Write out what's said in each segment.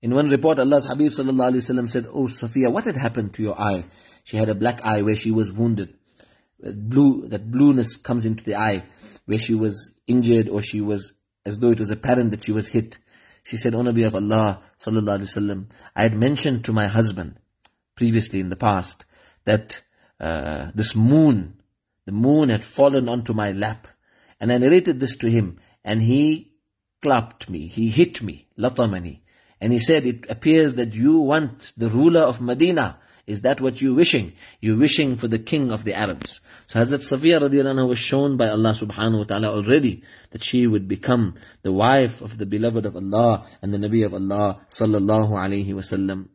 In one report, Allah's Habib wasallam said, Oh Safiya, what had happened to your eye? She had a black eye where she was wounded. Blue, that blueness comes into the eye where she was injured or she was as though it was apparent that she was hit. She said, O Nabi of Allah sallallahu alaihi wasallam, I had mentioned to my husband previously in the past that uh, this moon, the moon had fallen onto my lap. And I narrated this to him and he clapped me, he hit me, latamani. And he said, it appears that you want the ruler of Medina. Is that what you're wishing? You're wishing for the king of the Arabs. So Hazrat Safiya radiallahu was shown by Allah subhanahu wa ta'ala already that she would become the wife of the beloved of Allah and the Nabi of Allah sallallahu alayhi wasallam.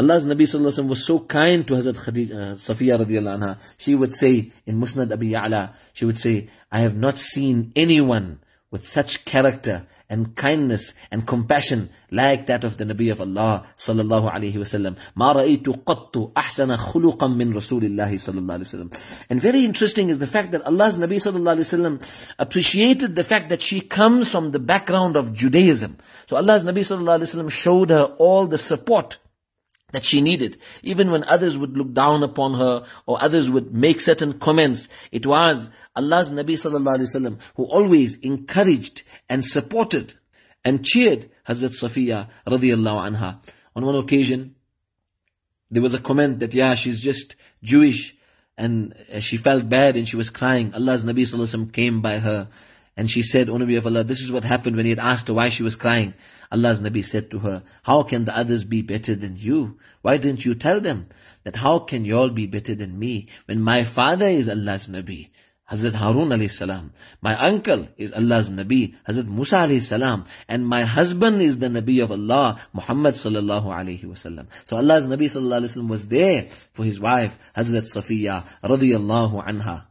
Allah's Nabi sallallahu alayhi wa was so kind to Hazrat Khadija, uh, Safiya radiallahu anha. She would say in Musnad Abi Ya'la, she would say, I have not seen anyone with such character and kindness and compassion like that of the Nabi of Allah sallallahu alaihi wasallam. ما رأيت قط أحسن خلقا من رسول الله صلى الله عليه وسلم. And very interesting is the fact that Allah's Nabi sallallahu alaihi wasallam appreciated the fact that she comes from the background of Judaism. So Allah's Nabi sallallahu alaihi wasallam showed her all the support that she needed. Even when others would look down upon her or others would make certain comments, it was Allah's Nabi sallallahu who always encouraged and supported and cheered Hazrat Safiya radiallahu anha. On one occasion, there was a comment that, yeah, she's just Jewish and she felt bad and she was crying. Allah's Nabi sallallahu came by her and she said, O Nabi of Allah, this is what happened when he had asked her why she was crying. Allah's Nabi said to her, How can the others be better than you? Why didn't you tell them that how can you all be better than me when my father is Allah's Nabi? Hazrat Harun alayhi salam. My uncle is Allah's Nabi, Hazrat Musa alayhi salam. And my husband is the Nabi of Allah, Muhammad sallallahu alayhi wasallam. So Allah's Nabi sallallahu alayhi wasallam was there for his wife, Hazrat Safiya radiyallahu anha.